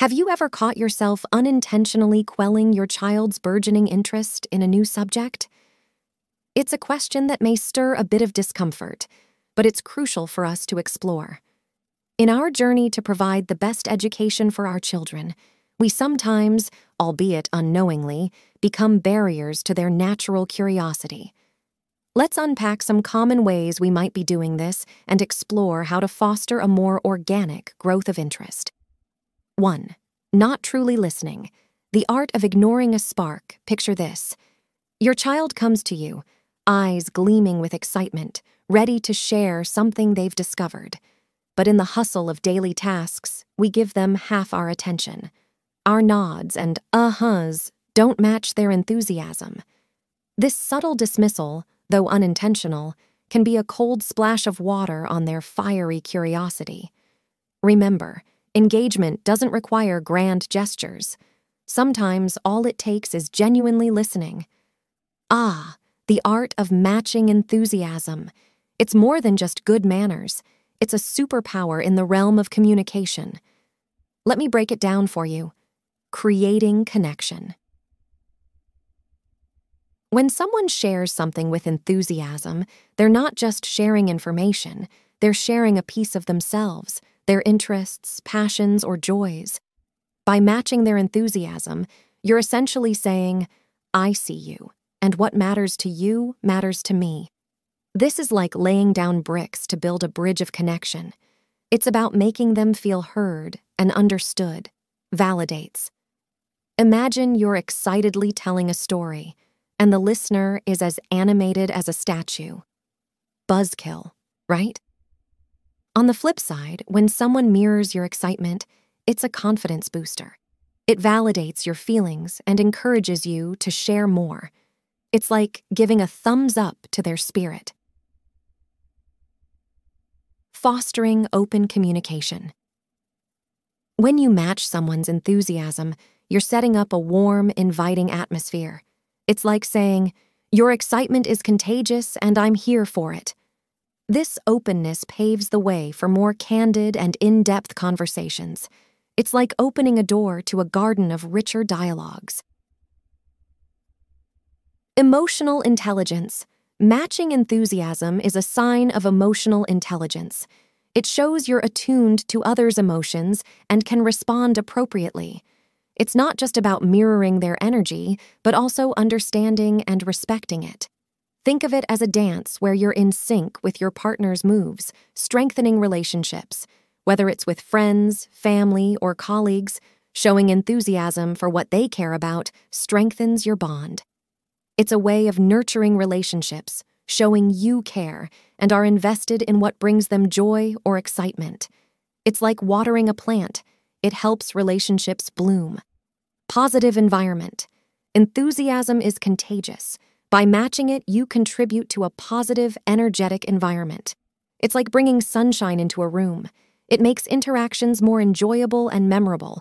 Have you ever caught yourself unintentionally quelling your child's burgeoning interest in a new subject? It's a question that may stir a bit of discomfort, but it's crucial for us to explore. In our journey to provide the best education for our children, we sometimes, albeit unknowingly, become barriers to their natural curiosity. Let's unpack some common ways we might be doing this and explore how to foster a more organic growth of interest. 1. Not truly listening. The art of ignoring a spark. Picture this. Your child comes to you, eyes gleaming with excitement, ready to share something they've discovered. But in the hustle of daily tasks, we give them half our attention. Our nods and uh huhs don't match their enthusiasm. This subtle dismissal, though unintentional, can be a cold splash of water on their fiery curiosity. Remember, engagement doesn't require grand gestures. Sometimes all it takes is genuinely listening. Ah, the art of matching enthusiasm. It's more than just good manners, it's a superpower in the realm of communication. Let me break it down for you creating connection. When someone shares something with enthusiasm, they're not just sharing information, they're sharing a piece of themselves, their interests, passions, or joys. By matching their enthusiasm, you're essentially saying, I see you, and what matters to you matters to me. This is like laying down bricks to build a bridge of connection. It's about making them feel heard and understood, validates. Imagine you're excitedly telling a story, and the listener is as animated as a statue. Buzzkill, right? On the flip side, when someone mirrors your excitement, it's a confidence booster. It validates your feelings and encourages you to share more. It's like giving a thumbs up to their spirit fostering open communication. When you match someone's enthusiasm, you're setting up a warm, inviting atmosphere. It's like saying, Your excitement is contagious and I'm here for it. This openness paves the way for more candid and in depth conversations. It's like opening a door to a garden of richer dialogues. Emotional intelligence. Matching enthusiasm is a sign of emotional intelligence. It shows you're attuned to others' emotions and can respond appropriately. It's not just about mirroring their energy, but also understanding and respecting it. Think of it as a dance where you're in sync with your partner's moves, strengthening relationships. Whether it's with friends, family, or colleagues, showing enthusiasm for what they care about strengthens your bond. It's a way of nurturing relationships, showing you care, and are invested in what brings them joy or excitement. It's like watering a plant, it helps relationships bloom. Positive environment. Enthusiasm is contagious. By matching it, you contribute to a positive, energetic environment. It's like bringing sunshine into a room. It makes interactions more enjoyable and memorable,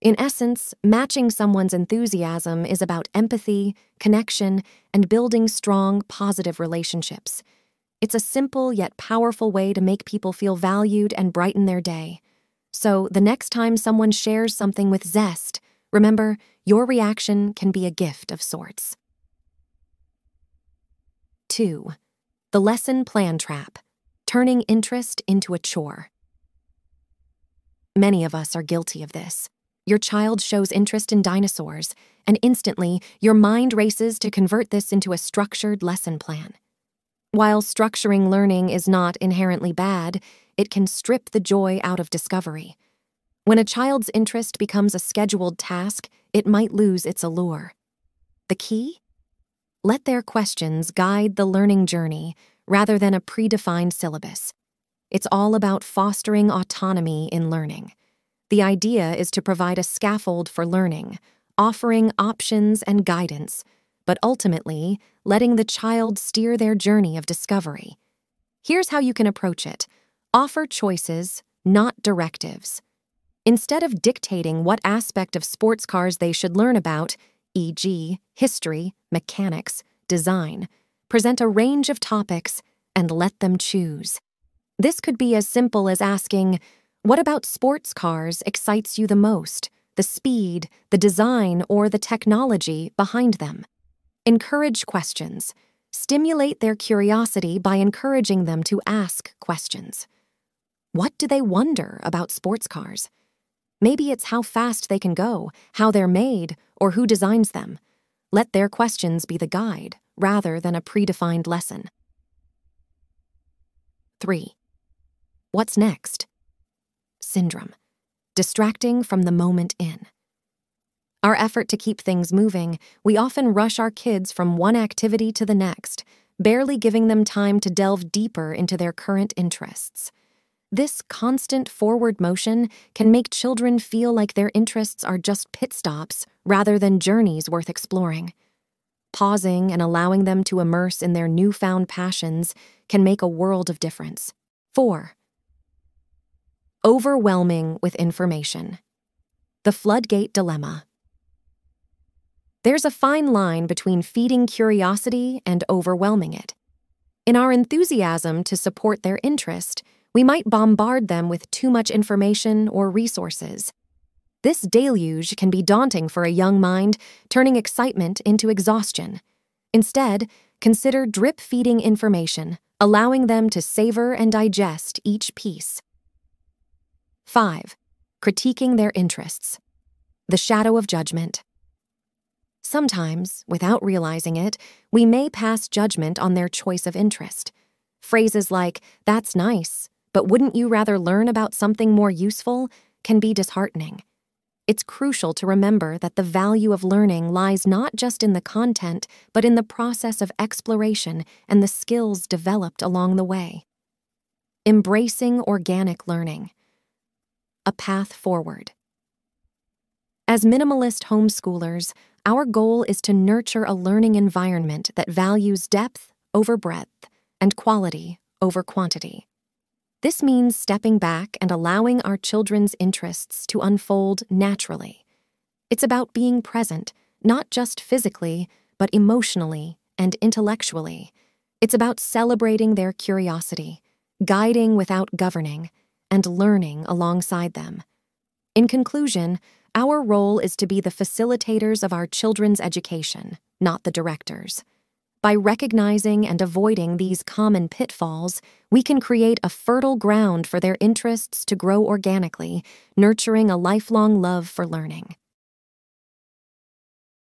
in essence, matching someone's enthusiasm is about empathy, connection, and building strong, positive relationships. It's a simple yet powerful way to make people feel valued and brighten their day. So, the next time someone shares something with zest, remember your reaction can be a gift of sorts. 2. The lesson plan trap turning interest into a chore. Many of us are guilty of this. Your child shows interest in dinosaurs, and instantly your mind races to convert this into a structured lesson plan. While structuring learning is not inherently bad, it can strip the joy out of discovery. When a child's interest becomes a scheduled task, it might lose its allure. The key? Let their questions guide the learning journey rather than a predefined syllabus. It's all about fostering autonomy in learning. The idea is to provide a scaffold for learning, offering options and guidance, but ultimately letting the child steer their journey of discovery. Here's how you can approach it offer choices, not directives. Instead of dictating what aspect of sports cars they should learn about, e.g., history, mechanics, design, present a range of topics and let them choose. This could be as simple as asking, what about sports cars excites you the most? the speed, the design, or the technology behind them. Encourage questions. Stimulate their curiosity by encouraging them to ask questions. What do they wonder about sports cars? Maybe it's how fast they can go, how they're made, or who designs them. Let their questions be the guide rather than a predefined lesson. 3. What's next? Syndrome. Distracting from the moment in. Our effort to keep things moving, we often rush our kids from one activity to the next, barely giving them time to delve deeper into their current interests. This constant forward motion can make children feel like their interests are just pit stops rather than journeys worth exploring. Pausing and allowing them to immerse in their newfound passions can make a world of difference. 4. Overwhelming with information. The Floodgate Dilemma. There's a fine line between feeding curiosity and overwhelming it. In our enthusiasm to support their interest, we might bombard them with too much information or resources. This deluge can be daunting for a young mind, turning excitement into exhaustion. Instead, consider drip feeding information, allowing them to savor and digest each piece. 5. Critiquing their interests. The shadow of judgment. Sometimes, without realizing it, we may pass judgment on their choice of interest. Phrases like, that's nice, but wouldn't you rather learn about something more useful, can be disheartening. It's crucial to remember that the value of learning lies not just in the content, but in the process of exploration and the skills developed along the way. Embracing organic learning. A path forward. As minimalist homeschoolers, our goal is to nurture a learning environment that values depth over breadth and quality over quantity. This means stepping back and allowing our children's interests to unfold naturally. It's about being present, not just physically, but emotionally and intellectually. It's about celebrating their curiosity, guiding without governing, and learning alongside them. In conclusion, our role is to be the facilitators of our children's education, not the directors. By recognizing and avoiding these common pitfalls, we can create a fertile ground for their interests to grow organically, nurturing a lifelong love for learning.